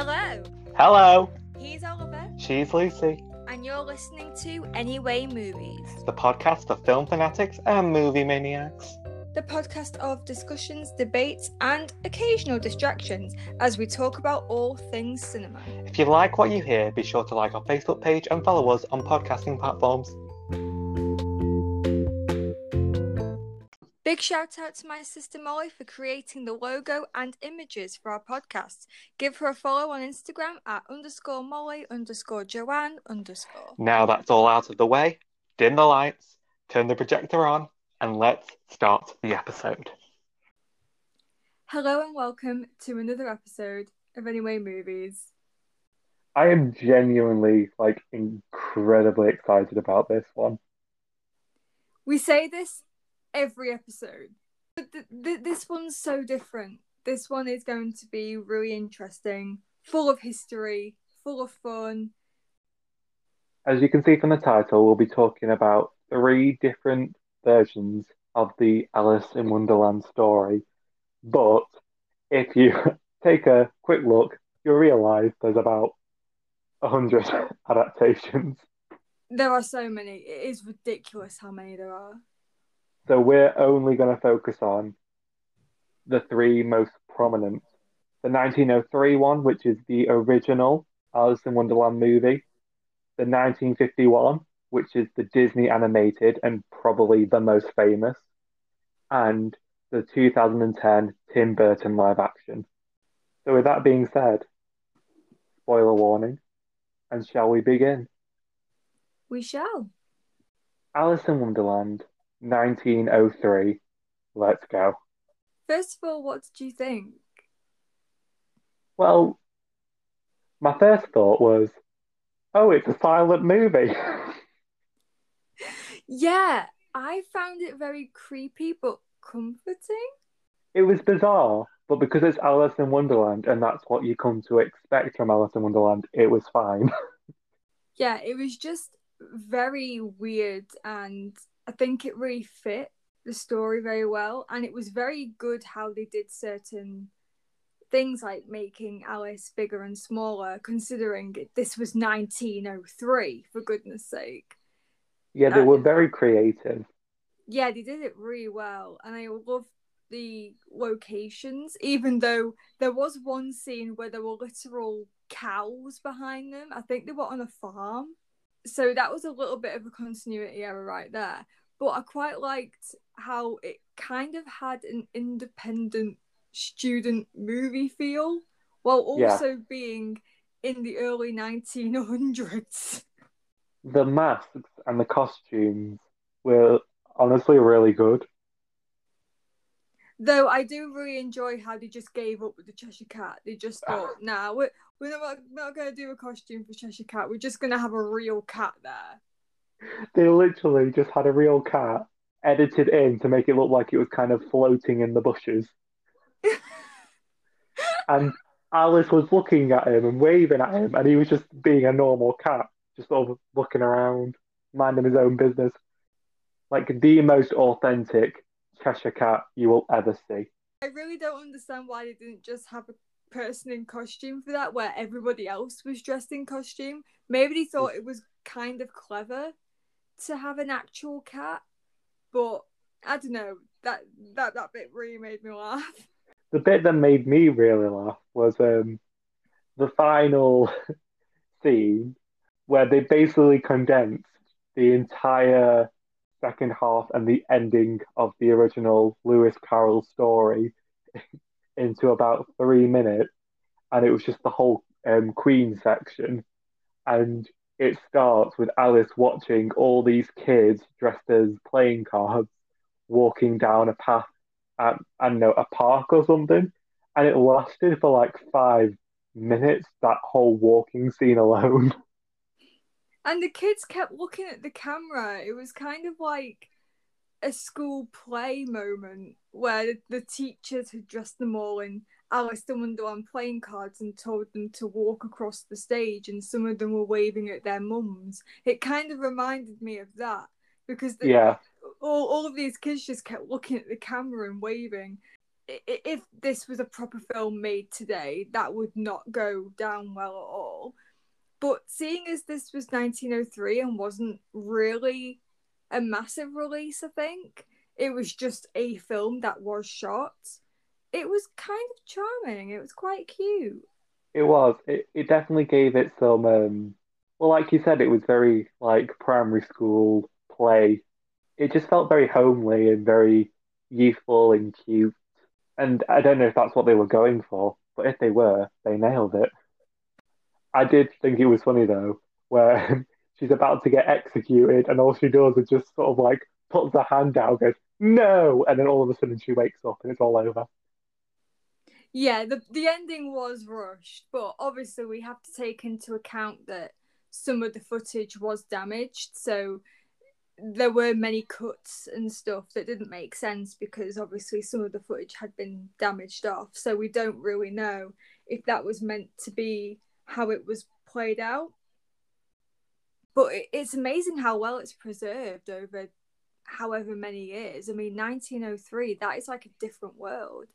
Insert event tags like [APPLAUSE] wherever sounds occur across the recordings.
Hello, Hello, he's Oliver, she's Lucy, and you're listening to Anyway Movies, the podcast of film fanatics and movie maniacs. the podcast of discussions, debates, and occasional distractions as we talk about all things cinema. If you like what you hear, be sure to like our Facebook page and follow us on podcasting platforms. Big shout out to my sister Molly for creating the logo and images for our podcast. Give her a follow on Instagram at underscore Molly underscore Joanne underscore. Now that's all out of the way, dim the lights, turn the projector on, and let's start the episode. Hello and welcome to another episode of Anyway Movies. I am genuinely like incredibly excited about this one. We say this every episode, but th- th- this one's so different. This one is going to be really interesting, full of history, full of fun. As you can see from the title, we'll be talking about three different versions of the Alice in Wonderland story. But if you [LAUGHS] take a quick look, you'll realize there's about a hundred [LAUGHS] adaptations. There are so many. It is ridiculous how many there are. So we're only going to focus on the three most prominent. The 1903 one, which is the original Alice in Wonderland movie. The 1951, which is the Disney animated and probably the most famous. And the 2010 Tim Burton live action. So with that being said, spoiler warning, and shall we begin? We shall. Alice in Wonderland, 1903. Let's go. First of all, what did you think? Well, my first thought was, oh, it's a silent movie. [LAUGHS] Yeah, I found it very creepy but comforting. it was bizarre, but because it's Alice in Wonderland and that's what you come to expect from Alice in Wonderland, it was fine. [LAUGHS] Yeah, it was just very weird, and I think it really fit the story very well. And it was very good how they did certain things like making Alice bigger and smaller, considering this was 1903, for goodness sake. yeah, they were very creative. yeah, they did it really well, and I love the locations. Even though there was one scene where there were literal cows behind them, I think they were on a farm, so that was a little bit of a continuity error right there. But I quite liked how it kind of had an independent student movie feel, while Yeah. also being in the early 1900s. The masks and the costumes were honestly really good. Though I do really enjoy how they just gave up with the Cheshire Cat. They just ah. thought, nah, we're, we're not, not going to do a costume for Cheshire Cat. We're just going to have a real cat there. They literally just had a real cat edited in to make it look like it was kind of floating in the bushes. [LAUGHS] and Alice was looking at him and waving at him, and he was just being a normal cat, just sort of looking around, minding his own business. Like the most authentic Cheshire cat you will ever see. I really don't understand why they didn't just have a person in costume for that, where everybody else was dressed in costume. Maybe they thought it was kind of clever to have an actual cat, but I don't know. That that that bit really made me laugh. [LAUGHS] The bit that made me really laugh was um, the final [LAUGHS] scene where they basically condensed the entire second half and the ending of the original Lewis Carroll story [LAUGHS] into about three minutes, and it was just the whole um, Queen section, and it starts with Alice watching all these kids dressed as playing cards walking down a path at I don't know a park or something, and it lasted for like five minutes. That whole walking scene alone. [LAUGHS] And the kids kept looking at the camera. It was kind of like a school play moment where the teachers had dressed them all in Alice in Wonderland playing cards and told them to walk across the stage, and some of them were waving at their mums. It kind of reminded me of that because the, yeah, all, all of these kids just kept looking at the camera and waving. if this was a proper film made today, that would not go down well at all. But seeing as this was 1903 and wasn't really a massive release, I think it was just a film that was shot. It was kind of charming. It was quite cute. It was. It, it definitely gave it some um well like you said, it was very like primary school play. It just felt very homely and very youthful and cute. And I don't know if that's what they were going for, but if they were, they nailed it. I did think it was funny though, where [LAUGHS] she's about to get executed and all she does is just sort of like puts her hand down, goes, No and then all of a sudden she wakes up and it's all over. Yeah, the the ending was rushed, but obviously we have to take into account that some of the footage was damaged, so there were many cuts and stuff that didn't make sense because obviously some of the footage had been damaged off. So we don't really know if that was meant to be how it was played out. But it's amazing how well it's preserved over however many years. I mean, 1903, that is like a different world.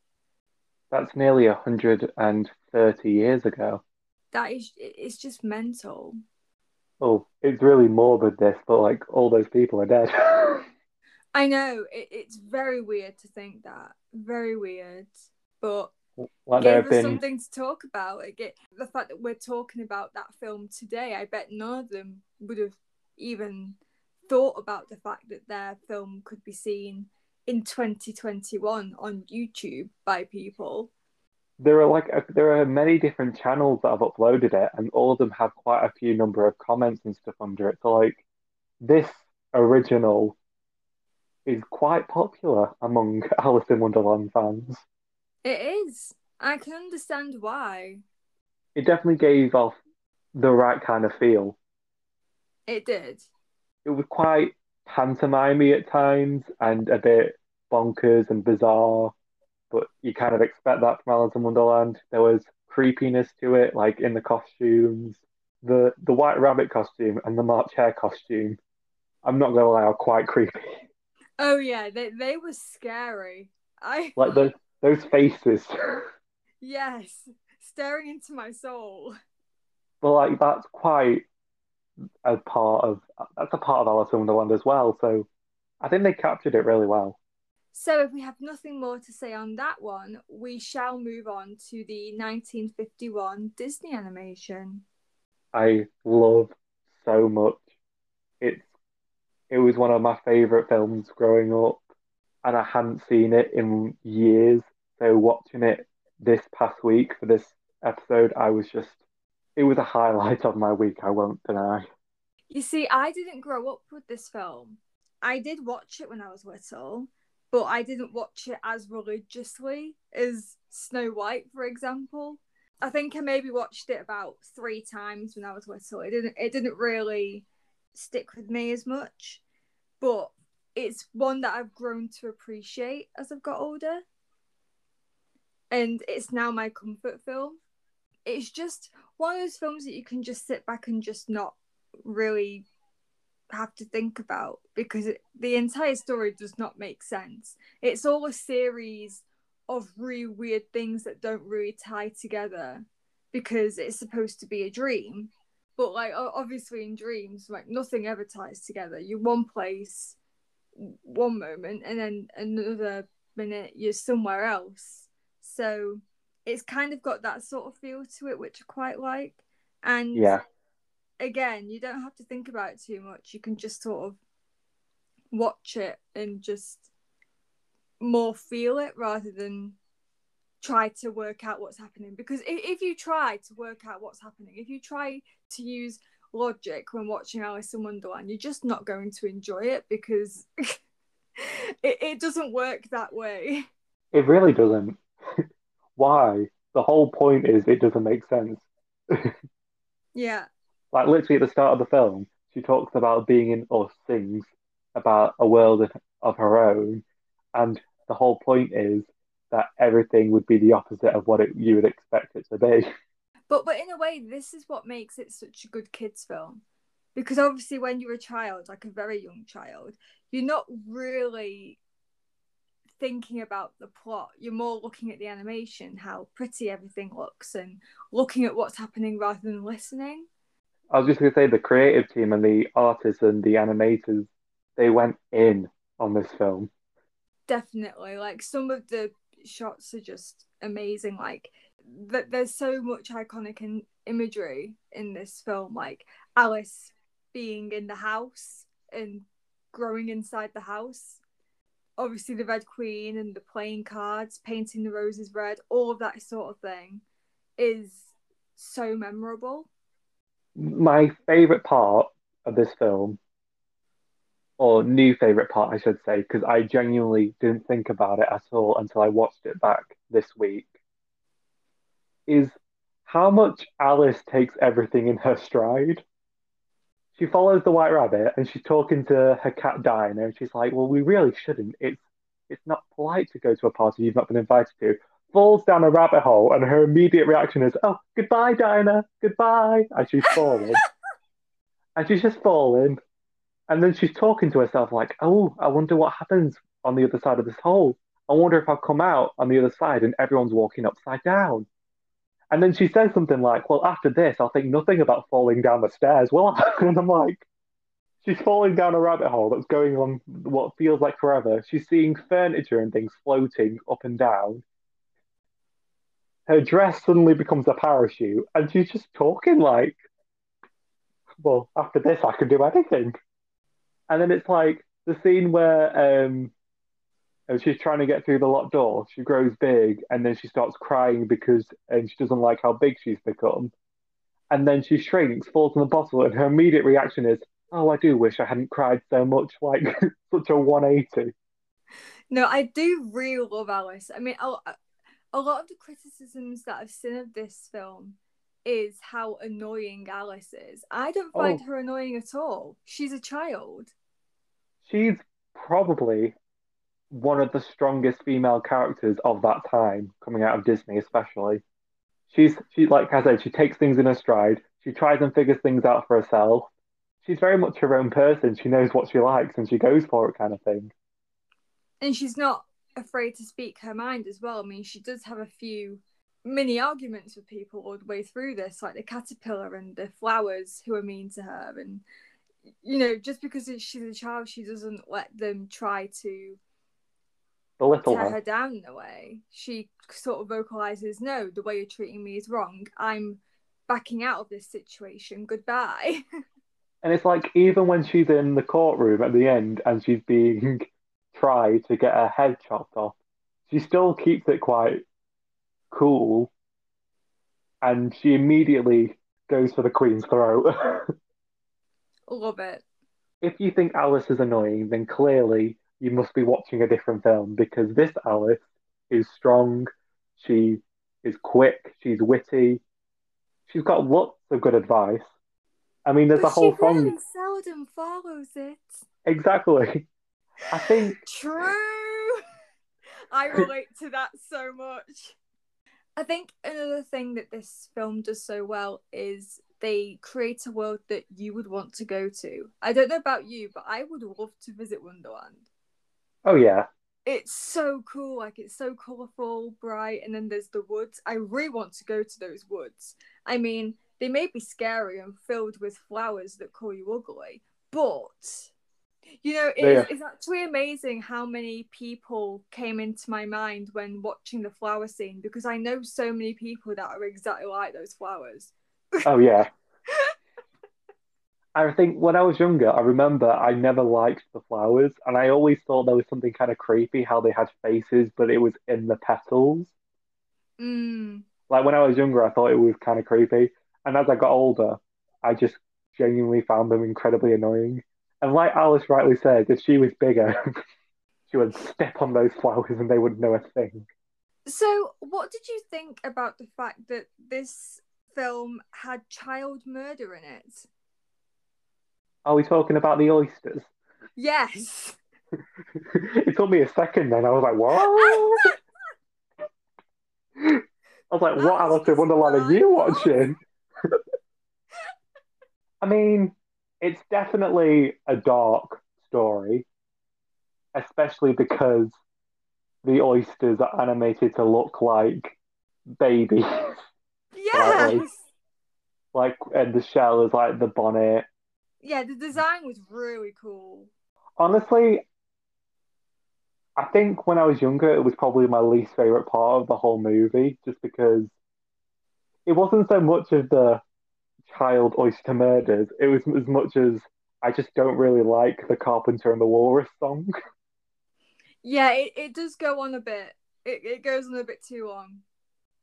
That's nearly 130 years ago. That is, it's just mental. Oh, it's really morbid this, but like all those people are dead. [LAUGHS] I know it, it's very weird to think that. Very weird. But like gave us been something to talk about. It get, the fact that we're talking about that film today, I bet none of them would have even thought about the fact that their film could be seen in 2021 on YouTube by people. there are like a, there are many different channels that have uploaded it, and all of them have quite a few number of comments and stuff under it. So like this original is quite popular among [LAUGHS] Alice in Wonderland fans. It is. I can understand why. It definitely gave off the right kind of feel. It did. It was quite pantomimey at times and a bit bonkers and bizarre, but you kind of expect that from Alice in Wonderland. There was creepiness to it, like in the costumes, the the White Rabbit costume and the March Hare costume. I'm not gonna lie, are quite creepy. Oh yeah, they they were scary. I [LAUGHS] Like those those faces. [LAUGHS] yes, staring into my soul. but like that's quite a part of that's a part of Alice in Wonderland as well. So I think they captured it really well. So if we have nothing more to say on that one, we shall move on to the 1951 Disney animation. I love so much. It's it was one of my favorite films growing up, and I hadn't seen it in years. So watching it this past week for this episode, I was just it was a highlight of my week. I won't deny. You see, I didn't grow up with this film. I did watch it when I was little, but I didn't watch it as religiously as Snow White, for example. I think I maybe watched it about three times when I was little. It didn't it didn't really stick with me as much. But it's one that I've grown to appreciate as I've got older. And it's now my comfort film. It's just one of those films that you can just sit back and just not really have to think about because it, the entire story does not make sense. It's all a series of really weird things that don't really tie together because it's supposed to be a dream. But like obviously in dreams, like nothing ever ties together. You're one place one moment and then another minute you're somewhere else. So it's kind of got that sort of feel to it which I quite like. And Yeah, again, you don't have to think about it too much. You can just sort of watch it and just more feel it rather than try to work out what's happening. Because if, if you try to work out what's happening, if you try to use logic when watching Alice in Wonderland, you're just not going to enjoy it because [LAUGHS] it, it doesn't work that way. it really doesn't. [LAUGHS] Why? The whole point is it doesn't make sense. Yeah. [LAUGHS] Like literally at the start of the film, she talks about being in or sings about a world of, of her own, and the whole point is that everything would be the opposite of what it, you would expect it to be. [LAUGHS] But but in a way, this is what makes it such a good kids film, because obviously when you're a child, like a very young child, you're not really thinking about the plot. You're more looking at the animation, how pretty everything looks, and looking at what's happening rather than listening. I was just going to say the creative team and the artists and the animators, they went in on this film. Definitely. Like some of the shots are just amazing. Like th- there's so much iconic in- imagery in this film, like Alice being in the house and growing inside the house. Obviously, the Red Queen and the playing cards, painting the roses red, all of that sort of thing is so memorable. My favorite part of this film, or new favorite part, I should say, because I genuinely didn't think about it at all until I watched it back this week, is how much Alice takes everything in her stride. She follows the White Rabbit and she's talking to her cat Dinah, and she's like, "Well, we really shouldn't. It's it's not polite to go to a party you've not been invited to." Falls down a rabbit hole, and her immediate reaction is, "Oh, goodbye, Dinah, goodbye," as she's falling, [LAUGHS] and she's just falling, and then she's talking to herself like, "Oh, I wonder what happens on the other side of this hole. I wonder if I'll come out on the other side and everyone's walking upside down." And then she says something like, Well, after this, I'll think nothing about falling down the stairs, will I? [LAUGHS] And I'm like, She's falling down a rabbit hole that's going on what feels like forever. She's seeing furniture and things floating up and down. Her dress suddenly becomes a parachute, and she's just talking like, Well, after this, I can do anything. And then it's like the scene where um, and she's trying to get through the locked door. She grows big and then she starts crying because and she doesn't like how big she's become. And then she shrinks, falls in the bottle, and her immediate reaction is, "Oh, I do wish I hadn't cried so much." [LAUGHS] Like such a 180. No, I do really love Alice. I mean, a, a lot of the criticisms that I've seen of this film is how annoying Alice is. I don't find Oh. her annoying at all. She's a child. She's probably one of the strongest female characters of that time, coming out of Disney, especially. She's she like I said, she takes things in her stride. She tries and figures things out for herself. She's very much her own person. She knows what she likes and she goes for it, kind of thing. And she's not afraid to speak her mind as well. I mean, she does have a few mini arguments with people all the way through this, like the caterpillar and the flowers who are mean to her. And, you know, just because she's a child, she doesn't let them try to Belittle tear her. her down in a way. She sort of vocalizes, "No, the way you're treating me is wrong. I'm backing out of this situation. Goodbye." [LAUGHS] And it's like even when she's in the courtroom at the end and she's being [LAUGHS] tried to get her head chopped off, she still keeps it quite cool. And she immediately goes for the queen's throat. [LAUGHS] Love it. if you think Alice is annoying, then clearly you must be watching a different film because this Alice is strong, she is quick, she's witty, she's got lots of good advice. I mean, there's but a whole she song. very seldom follows it. Exactly. I think [LAUGHS] True. I relate to that so much. I think another thing that this film does so well is they create a world that you would want to go to. I don't know about you, but I would love to visit Wonderland. Oh yeah. It's so cool, like it's so colourful, bright, and then there's the woods. I really want to go to those woods. I mean, they may be scary and filled with flowers that call you ugly, but you know, it's, Yeah. it's actually amazing how many people came into my mind when watching the flower scene because I know so many people that are exactly like those flowers. Oh yeah. [LAUGHS] I think when I was younger, I remember I never liked the flowers, and I always thought there was something kind of creepy how they had faces, but it was in the petals. Mm. Like when I was younger, I thought it was kind of creepy, and as I got older, I just genuinely found them incredibly annoying. And like Alice rightly said, if she was bigger, [LAUGHS] she would step on those flowers and they wouldn't know a thing. So, what did you think about the fact that this film had child murder in it? Are we talking about the oysters? Yes. [LAUGHS] it took me a second then. I was like, what? I was like, what Alice in Wonderland are you watching? [LAUGHS] I mean, it's definitely a dark story, especially because the oysters are animated to look like babies. [LAUGHS] Yes. like and the shell is like the bonnet. Yeah, the design was really cool. Honestly, I think when I was younger, it was probably my least favorite part of the whole movie, just because it wasn't so much of the child oyster murders. It was as much as I just don't really like the Carpenter and the Walrus song. [LAUGHS] Yeah, it, it does go on a bit. It, it goes on a bit too long.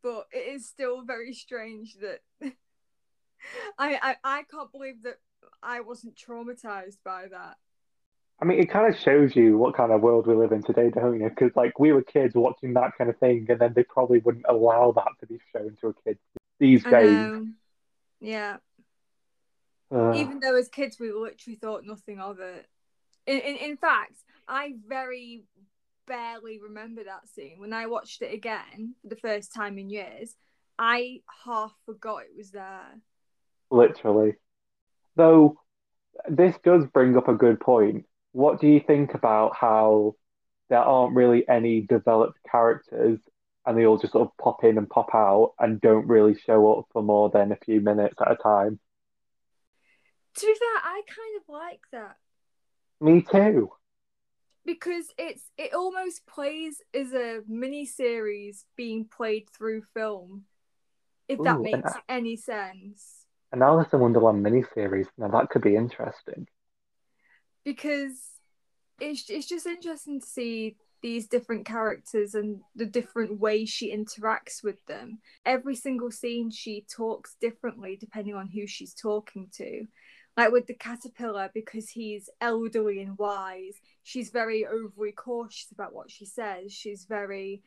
But it is still very strange that [LAUGHS] I, I I can't believe that I wasn't traumatized by that. I mean, it kind of shows you what kind of world we live in today, don't you? Because like we were kids watching that kind of thing, and then they probably wouldn't allow that to be shown to a kid these days. Yeah. Uh, Even though as kids we literally thought nothing of it. In, in in fact, I very barely remember that scene. When I watched it again for the first time in years, I half forgot it was there. literally. Though this does bring up a good point. What do you think about how there aren't really any developed characters and they all just sort of pop in and pop out and don't really show up for more than a few minutes at a time? To be fair, I kind of like that. Me too. because it's it almost plays as a mini series being played through film if that Ooh, makes I- any sense An Alice in Wonderland miniseries. Now that could be interesting. because it's it's just interesting to see these different characters and the different ways she interacts with them every single scene she talks differently depending on who she's talking to like with the caterpillar because he's elderly and wise she's very overly cautious about what she says she's very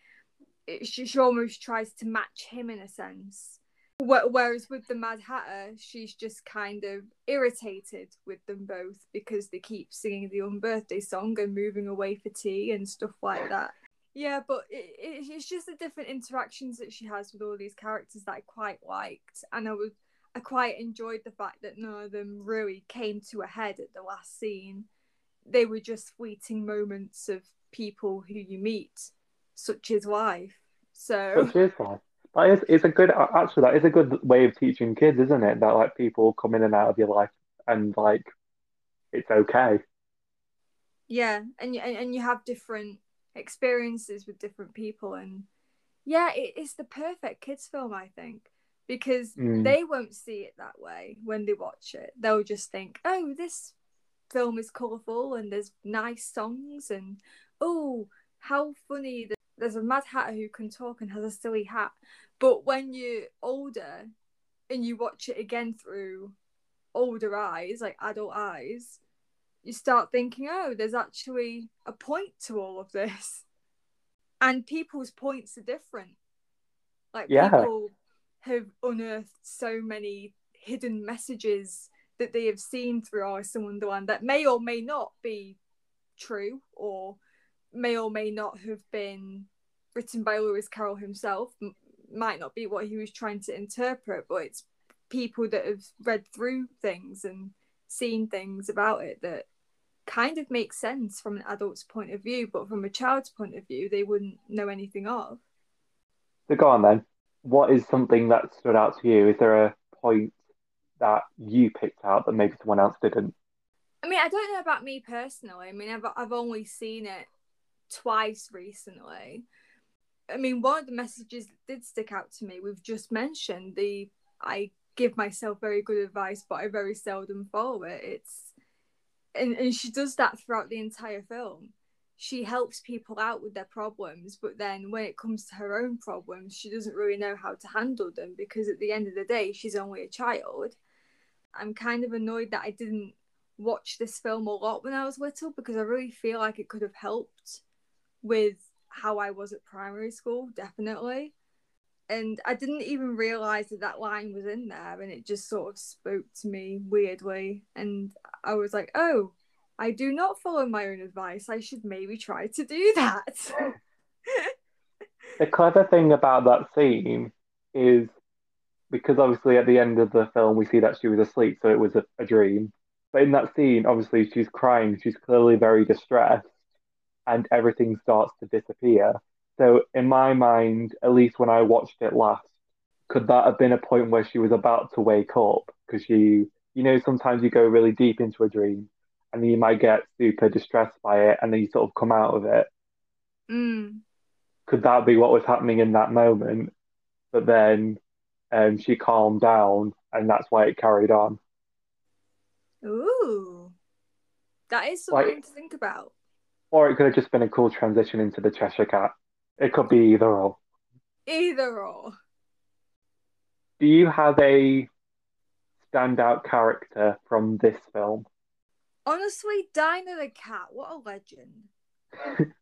she, she almost tries to match him in a sense whereas with the mad hatter she's just kind of irritated with them both because they keep singing the unbirthday song and moving away for tea and stuff like that yeah but it, it, it's just the different interactions that she has with all these characters that i quite liked and i was I quite enjoyed the fact that none of them really came to a head at the last scene. They were just fleeting moments of people who you meet, such as life. So Which is fine. That is, it's a good, actually, that is a good way of teaching kids, isn't it? That like people come in and out of your life and like it's okay. yeah, and you and, and you have different experiences with different people, and yeah, it, it's the perfect kids film, I think, because Mm. they won't see it that way when they watch it. They'll just think, oh, this film is colourful and there's nice songs, and oh, how funny there's a Mad Hatter who can talk and has a silly hat. But when you're older and you watch it again through older eyes, like adult eyes, you start thinking, oh, there's actually a point to all of this. And people's points are different. Like Yeah. people have unearthed so many hidden messages that they have seen through Alice in Wonderland that may or may not be true or may or may not have been written by Lewis Carroll himself, M- might not be what he was trying to interpret, but it's people that have read through things and seen things about it that kind of make sense from an adult's point of view, but from a child's point of view, they wouldn't know anything of. So go on then. What is something that stood out to you? Is there a point that you picked out that maybe someone else didn't? I mean, I don't know about me personally. I mean, I've I've only seen it twice recently. I mean, one of the messages that did stick out to me, we've just mentioned the I give myself very good advice, but I very seldom follow it. It's and, and she does that throughout the entire film. She helps people out with their problems, but then when it comes to her own problems, she doesn't really know how to handle them because at the end of the day, she's only a child. I'm kind of annoyed that I didn't watch this film a lot when I was little because I really feel like it could have helped with how I was at primary school, definitely. And I didn't even realize that that line was in there, and it just sort of spoke to me weirdly. And I was like, oh, I do not follow my own advice. I should maybe try to do that. The clever thing about that scene is because obviously at the end of the film we see that she was asleep, so it was a, a dream. But in that scene, obviously she's crying, she's clearly very distressed, and everything starts to disappear. So in my mind, at least when I watched it last, could that have been a point where she was about to wake up? Because you, you know, sometimes you go really deep into a dream and then you might get super distressed by it and then you sort of come out of it. Mm. Could that be what was happening in that moment? But then um, she calmed down and that's why it carried on. Ooh. That is something Like- to think about. Or it could have just been a cool transition into the Cheshire Cat. It could be either or. Either or. Do you have a standout character from this film? Honestly, Dinah the cat, what a legend. [LAUGHS]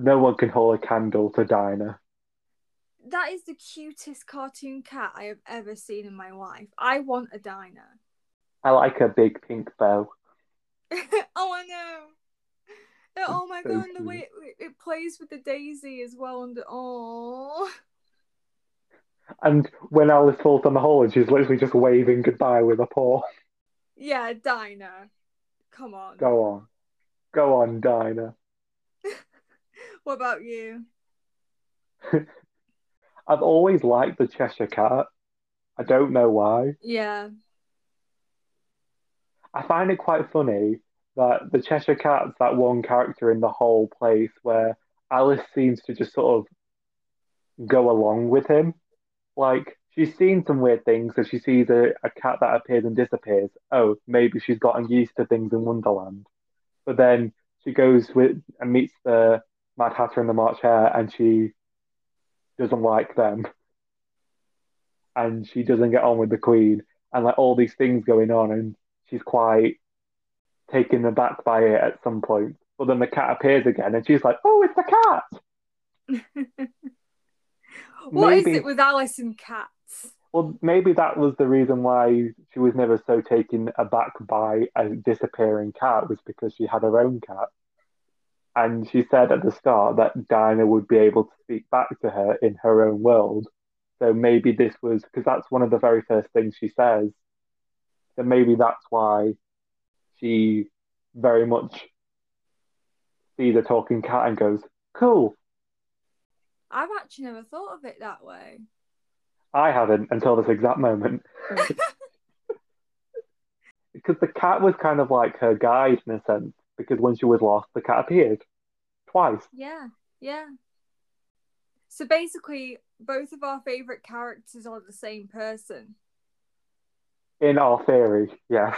No one can hold a candle to Dinah. That is the cutest cartoon cat I have ever seen in my life. I want a Dinah. I like a big pink bow. [LAUGHS] oh, I know. Oh, oh my so god, and the way it, it plays with the daisy as well. And oh, And when Alice falls on the hole and she's literally just waving goodbye with a paw. yeah, Dinah. Come on. Go on. Go on, Dinah. [LAUGHS] What about you? [LAUGHS] I've always liked the Cheshire Cat. I don't know why. Yeah. I find it quite funny that the Cheshire Cat's that one character in the whole place where Alice seems to just sort of go along with him. Like, she's seen some weird things, so she sees a, a cat that appears and disappears. Oh, maybe she's gotten used to things in Wonderland. But then she goes with and meets the Mad Hatter and the March Hare, and she doesn't like them. And she doesn't get on with the Queen, and like all these things going on, and she's quite taken aback by it at some point. But then the cat appears again, and she's like, "Oh, it's the cat." [LAUGHS] What is Maybe- it with Alice and cats? Well, maybe that was the reason why she was never so taken aback by a disappearing cat was because she had her own cat. And she said at the start that Dinah would be able to speak back to her in her own world. So maybe this was because that's one of the very first things she says. So maybe that's why she very much sees a talking cat and goes, Cool. I've actually never thought of it that way. I haven't until this exact moment. [LAUGHS] because the cat was kind of like her guide in a sense. Because when she was lost, the cat appeared twice. Yeah, yeah. So basically, both of our favorite characters are the same person. In our theory, yes.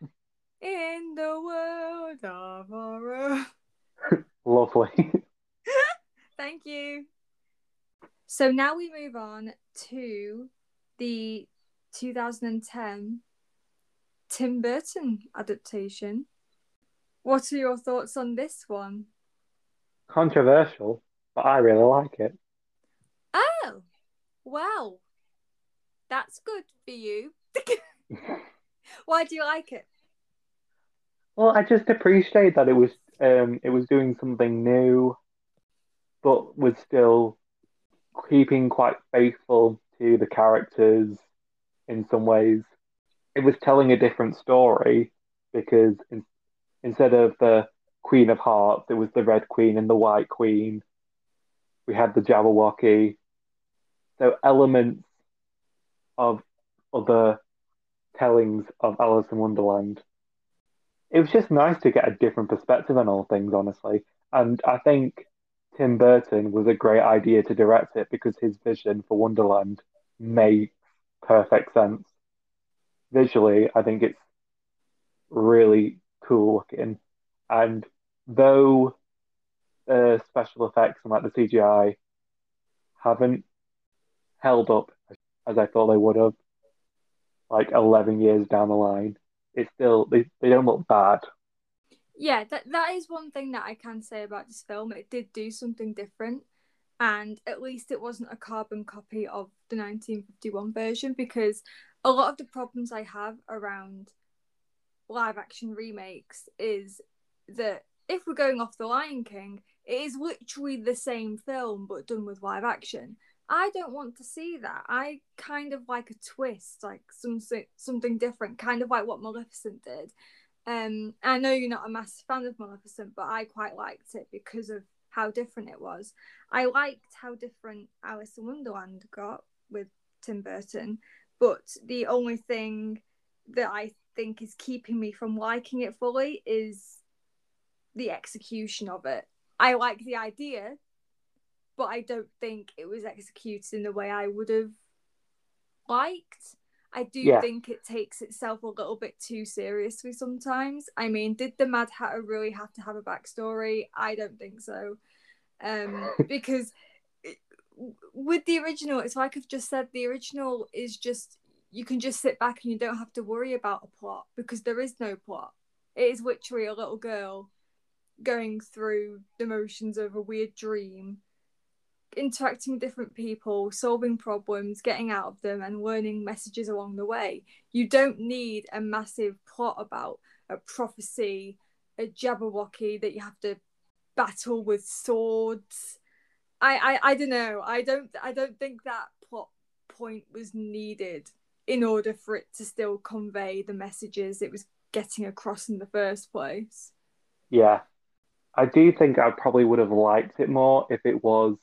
[LAUGHS] In the world of horror. [LAUGHS] Lovely. [LAUGHS] Thank you. So now we move on to the 2010 Tim Burton adaptation. What are your thoughts on this one? Controversial, but I really like it. Oh, well, that's good for you. [LAUGHS] Why do you like it? Well, I just appreciate that it was um it was doing something new, but was still keeping quite faithful to the characters in some ways. It was telling a different story because in, instead of the Queen of Hearts, it was the Red Queen and the White Queen. We had the Jabberwocky. So elements of other tellings of Alice in Wonderland it was just nice to get a different perspective on all things, honestly. And I think Tim Burton was a great idea to direct it because his vision for Wonderland makes perfect sense. Visually, I think it's really cool looking. And though the special effects and like the CGI haven't held up as I thought they would have, like 11 years down the line, it's still they, they don't look bad. Yeah, that that is one thing that I can say about this film. It did do something different, and at least it wasn't a carbon copy of the 1951 version. Because a lot of the problems I have around live action remakes is that if we're going off the Lion King, it is literally the same film but done with live action. I don't want to see that. I kind of like a twist, like some something different, kind of like what Maleficent did. Um, I know you're not a massive fan of Maleficent, but I quite liked it because of how different it was. I liked how different Alice in Wonderland got with Tim Burton, but the only thing that I think is keeping me from liking it fully is the execution of it. I like the idea, but I don't think it was executed in the way I would have liked. I do Yeah. think it takes itself a little bit too seriously sometimes. I mean, did the Mad Hatter really have to have a backstory? I don't think so. Um, [LAUGHS] because it- with the original, it's like I've just said, the original is just you can just sit back and you don't have to worry about a plot because there is no plot. It is literally a little girl going through the motions of a weird dream interacting with different people, solving problems, getting out of them, and learning messages along the way. You don't need a massive plot about a prophecy, a Jabberwocky that you have to battle with swords. I, I, I don't know. I don't I don't think that plot point was needed in order for it to still convey the messages it was getting across in the first place. Yeah. I do think I probably would have liked it more if it was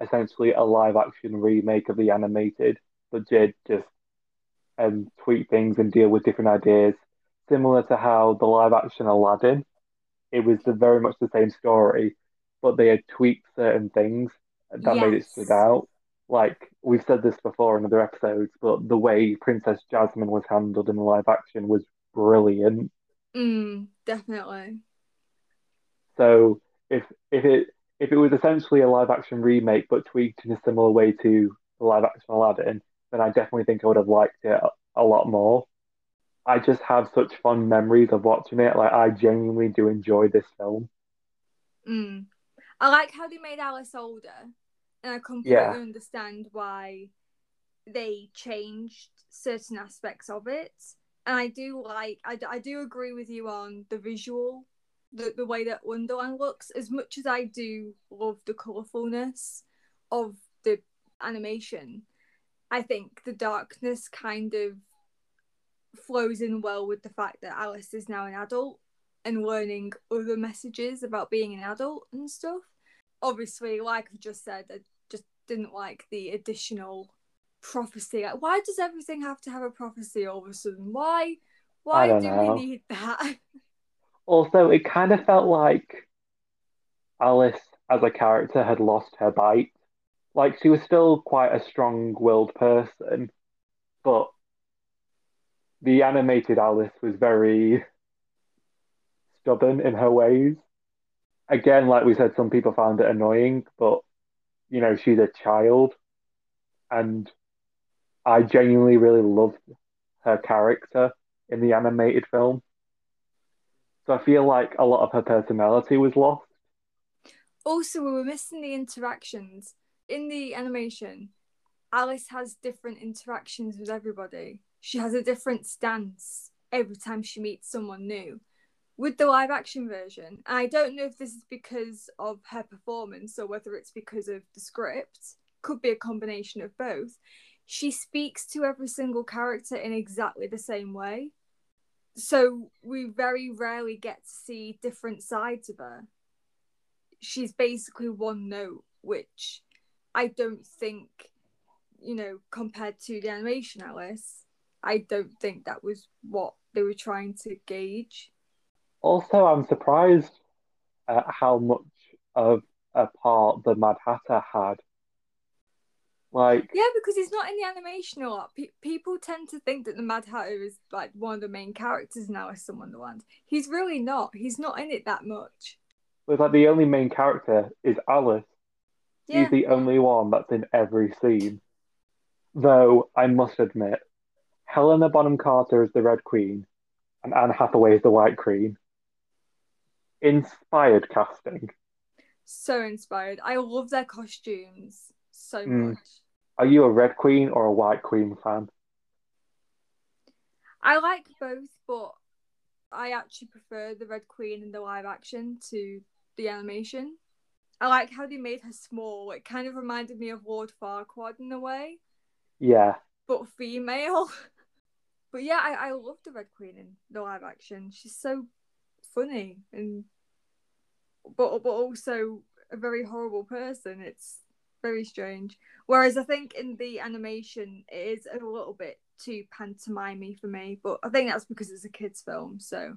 essentially a live action remake of the animated, but did just um, tweak things and deal with different ideas. Similar to how the live action Aladdin, it was the, very much the same story, but they had tweaked certain things that made it Yes. stood out. Like we've said this before in other episodes, but the way Princess Jasmine was handled in the live action was brilliant. Mm, definitely. So if if it if it was essentially a live action remake but tweaked in a similar way to the live action Aladdin, then I definitely think I would have liked it a, lot more. I just have such fond memories of watching it. Like I genuinely do enjoy this film. Mm. I like how they made Alice older, and I completely Yeah. understand why they changed certain aspects of it. And I do like, I do agree with you on the visual, the, the way that Wonderland looks, as much as I do love the colourfulness of the animation. I think the darkness kind of flows in well with the fact that Alice is now an adult and learning other messages about being an adult and stuff. Obviously, like I've just said, I just didn't like the additional prophecy. Like, why does everything have to have a prophecy all of a sudden? Why? Why don't know. we need that? [LAUGHS] Also, it kind of felt like Alice as a character had lost her bite. Like she was still quite a strong-willed person, but the animated Alice was very stubborn in her ways. Again, like we said, some people found it annoying, but you know, she's a child, and I genuinely really loved her character in the animated film. So I feel like a lot of her personality was lost. also, we were missing the interactions in the animation. Alice has different interactions with everybody. She has a different stance every time she meets someone new. With the live action version, I don't know if this is because of her performance or whether it's because of the script, could be a combination of both. She speaks to every single character in exactly the same way. So we very rarely get to see different sides of her. She's basically one note, which I don't think, you know, compared to the animation Alice, I don't think that was what they were trying to gauge. Also, I'm surprised at how much of a part the Mad Hatter had. Like, Yeah, because he's not in the animation a lot. Pe- people tend to think that the Mad Hatter is like one of the main characters now in Alice in Wonderland. He's really not. He's not in it that much. it's like the only main character is Alice. Yeah. He's the only one that's in every scene. Though I must admit, Helena Bonham Carter is the Red Queen, and Anne Hathaway is the White Queen. Inspired casting. So inspired. I love their costumes so Mm. much. Are you a Red Queen or a White Queen fan? I like both, but I actually prefer the Red Queen in the live action to the animation. I like how they made her small. It kind of reminded me of Lord Farquaad in a way, Yeah. but female. [LAUGHS] but yeah, I, I love the Red Queen in the live action. She's so funny and but but also a very horrible person. It's very strange. Whereas I think in the animation it is a little bit too pantomimey for me, but I think that's because it's a kids' film, so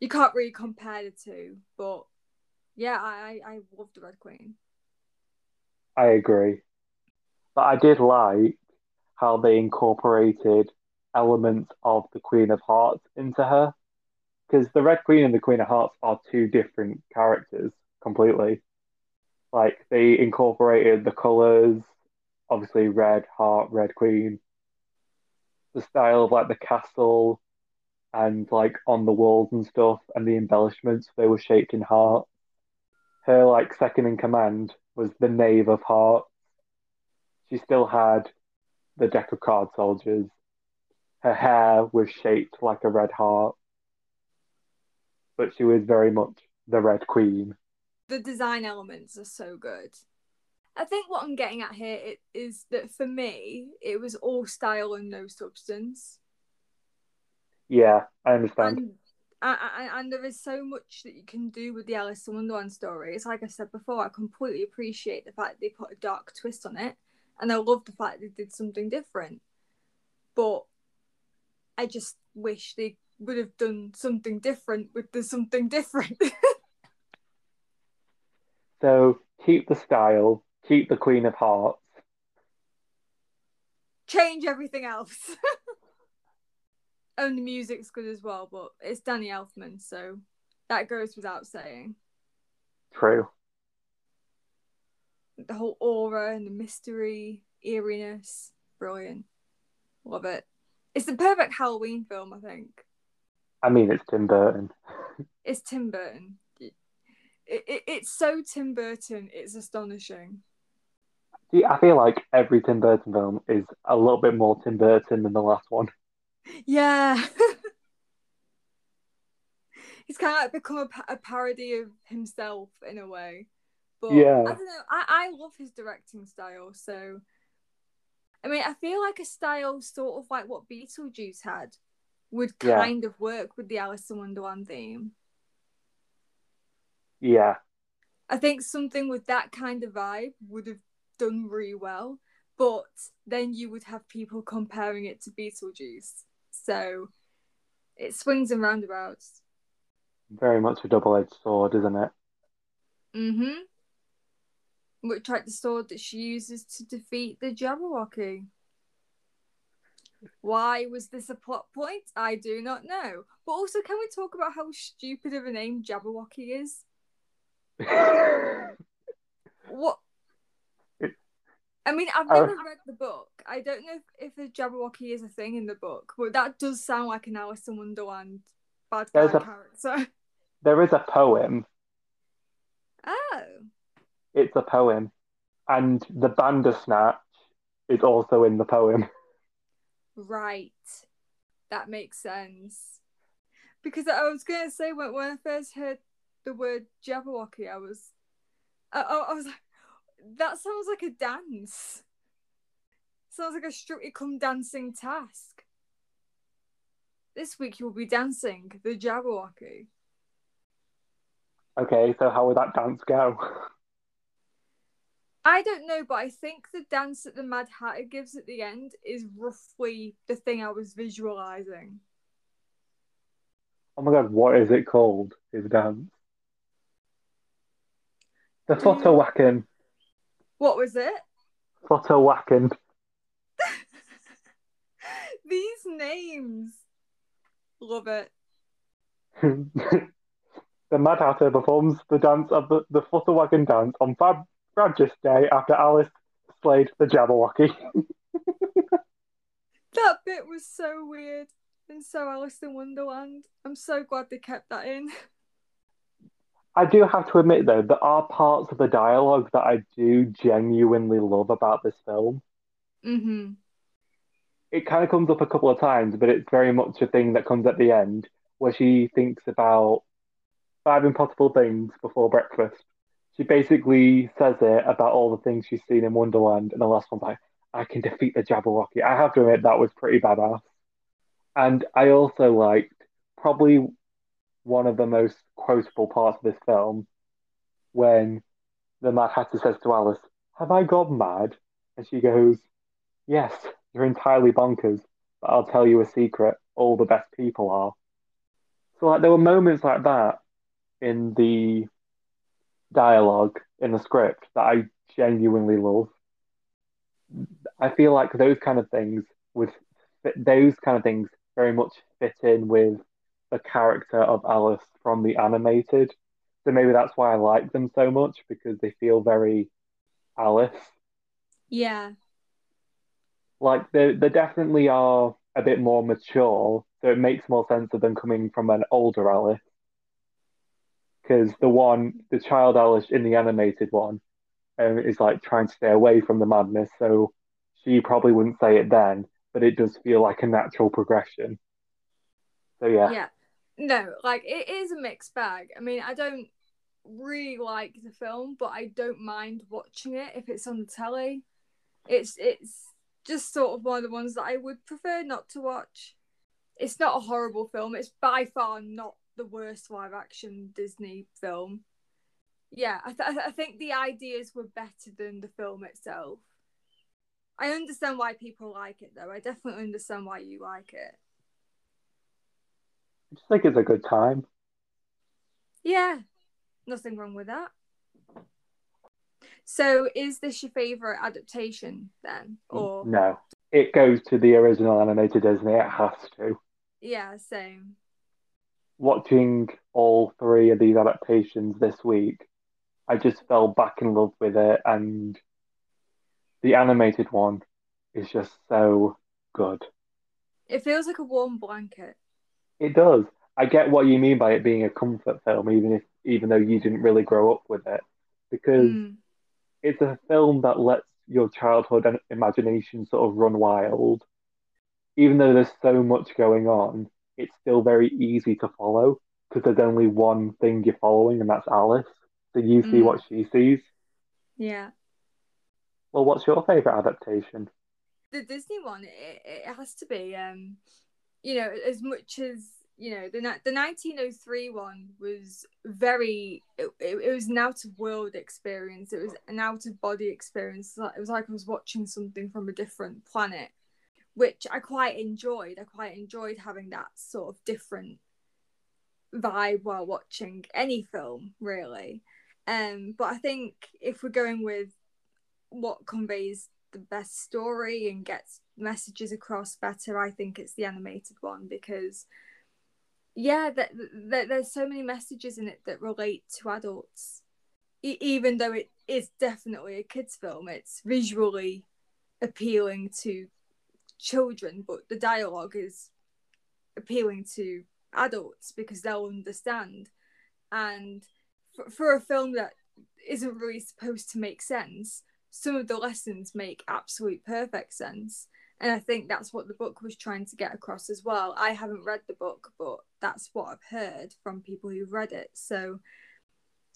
you can't really compare the two. But yeah, I I love the Red Queen. I agree. But I did like how they incorporated elements of the Queen of Hearts into her. Because the Red Queen and the Queen of Hearts are two different characters completely. Like they incorporated the colours, obviously red heart, red queen, the style of like the castle and like on the walls and stuff and the embellishments they were shaped in heart. Her like second in command was the Knave of heart. She still had the deck of card soldiers. Her hair was shaped like a red heart. But she was very much the Red Queen the design elements are so good. I think what I'm getting at here is that for me, it was all style and no substance. Yeah, I understand. And, and, and there is so much that you can do with the Alice in Wonderland story. It's like I said before, I completely appreciate the fact they put a dark twist on it, and I love the fact they did something different. But I just wish they would have done something different with the something different. [LAUGHS] So keep the style, keep the Queen of Hearts. Change everything else. [LAUGHS] and the music's good as well, but it's Danny Elfman, so that goes without saying. True. The whole aura and the mystery, eeriness, brilliant. Love it. It's the perfect Halloween film, I think. I mean, it's Tim Burton. [LAUGHS] it's Tim Burton it, it, it's so Tim Burton. It's astonishing. I feel like every Tim Burton film is a little bit more Tim Burton than the last one. Yeah. [LAUGHS] He's kind of like become a, a, parody of himself in a way. But yeah. I don't know. I, I love his directing style. So, I mean, I feel like a style sort of like what Beetlejuice had would kind yeah. of work with the Alice in Wonderland theme. Yeah. I think something with that kind of vibe would have done really well, but then you would have people comparing it to Beetlejuice. So it swings and roundabouts. Very much a double edged sword, isn't it? Mm hmm. Which like the sword that she uses to defeat the Jabberwocky. Why was this a plot point? I do not know. But also, can we talk about how stupid of a name Jabberwocky is? What? I mean, I've never uh, read the book. I don't know if, if a Jabberwocky is a thing in the book, but that does sound like an Alice in Wonderland bad guy a, character. [LAUGHS] There is a poem. Oh. It's a poem. And the Bandersnatch is also in the poem. [LAUGHS] Right. That makes sense. Because I was going to say, when, when I first heard the word Jabberwocky, I was, I, I was like, that sounds like a dance. Sounds like a strictly come dancing task. This week you will be dancing the Jabberwocky. Okay, so how would that dance go? I don't know, but I think the dance that the Mad Hatter gives at the end is roughly the thing I was visualizing. Oh my god, what is it called? His dance? The Futterwacken. What was it? Photo whacking. [LAUGHS] These names. Love it. [LAUGHS] the Mad Hatter performs the dance of the, the Wagon dance on Fab Fabulous Day after Alice slayed the Jabberwocky. [LAUGHS] that bit was so weird and so Alice in Wonderland. I'm so glad they kept that in. I do have to admit, though, there are parts of the dialogue that I do genuinely love about this film. Mm-hmm. It kind of comes up a couple of times, but it's very much a thing that comes at the end where she thinks about five impossible things before breakfast. She basically says it about all the things she's seen in Wonderland, and the last one's like, I can defeat the Jabberwocky. I have to admit, that was pretty badass. And I also liked probably one of the most quotable parts of this film when the Mad Hatter says to Alice, Have I gone mad? And she goes, Yes, you're entirely bonkers, but I'll tell you a secret. All the best people are. So, like, there were moments like that in the dialogue in the script that I genuinely love. I feel like those kind of things would those kind of things very much fit in with the character of Alice from the animated. So maybe that's why I like them so much because they feel very Alice. Yeah. Like they they definitely are a bit more mature, so it makes more sense of them coming from an older Alice. Because the one, the child Alice in the animated one, um, is like trying to stay away from the madness, so she probably wouldn't say it then, but it does feel like a natural progression. So yeah. Yeah. No, like it is a mixed bag. I mean, I don't really like the film, but I don't mind watching it if it's on the telly. It's it's just sort of one of the ones that I would prefer not to watch. It's not a horrible film. It's by far not the worst live action Disney film. Yeah, I, th- I think the ideas were better than the film itself. I understand why people like it though. I definitely understand why you like it. I just think it's a good time. Yeah, nothing wrong with that. So, is this your favorite adaptation then, or No. It goes to the original animated Disney, it has to. yeah, same. Watching all three of these adaptations this week, I just fell back in love with it, and the animated one is just so good. It feels like a warm blanket. It does. I get what you mean by it being a comfort film, even if even though you didn't really grow up with it, because Mm, it's a film that lets your childhood and imagination sort of run wild. Even though there's so much going on, it's still very easy to follow because there's only one thing you're following, and that's Alice. So you see Mm. what she sees. yeah, Well, what's your favorite adaptation? the Disney one, it, it has to be. Um, you know, as much as you know, the the nineteen oh three one was very. It, it, it was an out of world experience. It was an out of body experience. It was like I was watching something from a different planet, which I quite enjoyed. I quite enjoyed having that sort of different vibe while watching any film, really. Um, but I think if we're going with what conveys the best story and gets messages across better, I think it's the animated one because, yeah, that there's so many messages in it that relate to adults. E- even though it is definitely a kids' film, it's visually appealing to children, but the dialogue is appealing to adults because they'll understand. And for a film that isn't really supposed to make sense, some of the lessons make absolute perfect sense. And I think that's what the book was trying to get across as well. I haven't read the book, but that's what I've heard from people who've read it. So,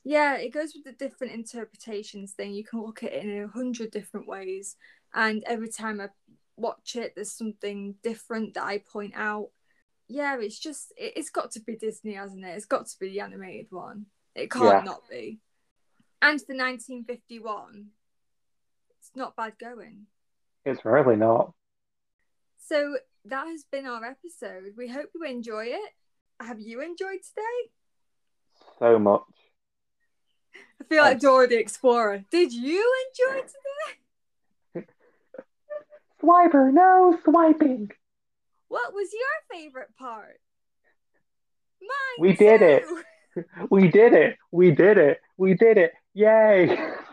yeah, it goes with the different interpretations thing. You can look at it in a hundred different ways. And every time I watch it, there's something different that I point out. Yeah, it's just, it, it's got to be Disney, hasn't it? It's got to be the animated one. It can't Yeah. not be. And the 1951, it's not bad going. It's really not. So that has been our episode. We hope you enjoy it. Have you enjoyed today? So much. I feel like Dora the Explorer. Did you enjoy today? [LAUGHS] Swiper, no swiping. What was your favorite part? Mine. We did it. [LAUGHS] We did it. We did it. We did it. Yay. [LAUGHS]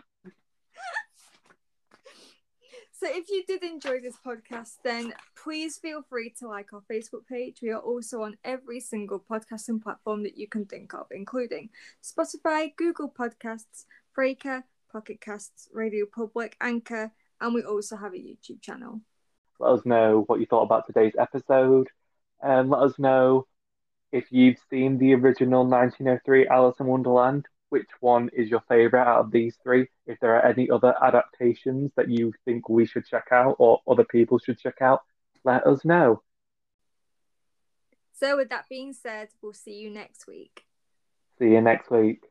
So if you did enjoy this podcast, then please feel free to like our Facebook page. We are also on every single podcasting platform that you can think of, including Spotify, Google Podcasts, Breaker, Pocket Casts, Radio Public, Anchor, and we also have a YouTube channel. Let us know what you thought about today's episode. And let us know if you've seen the original 1903 Alice in Wonderland. Which one is your favourite out of these three? If there are any other adaptations that you think we should check out or other people should check out, let us know. So with that being said, we'll see you next week. See you next week.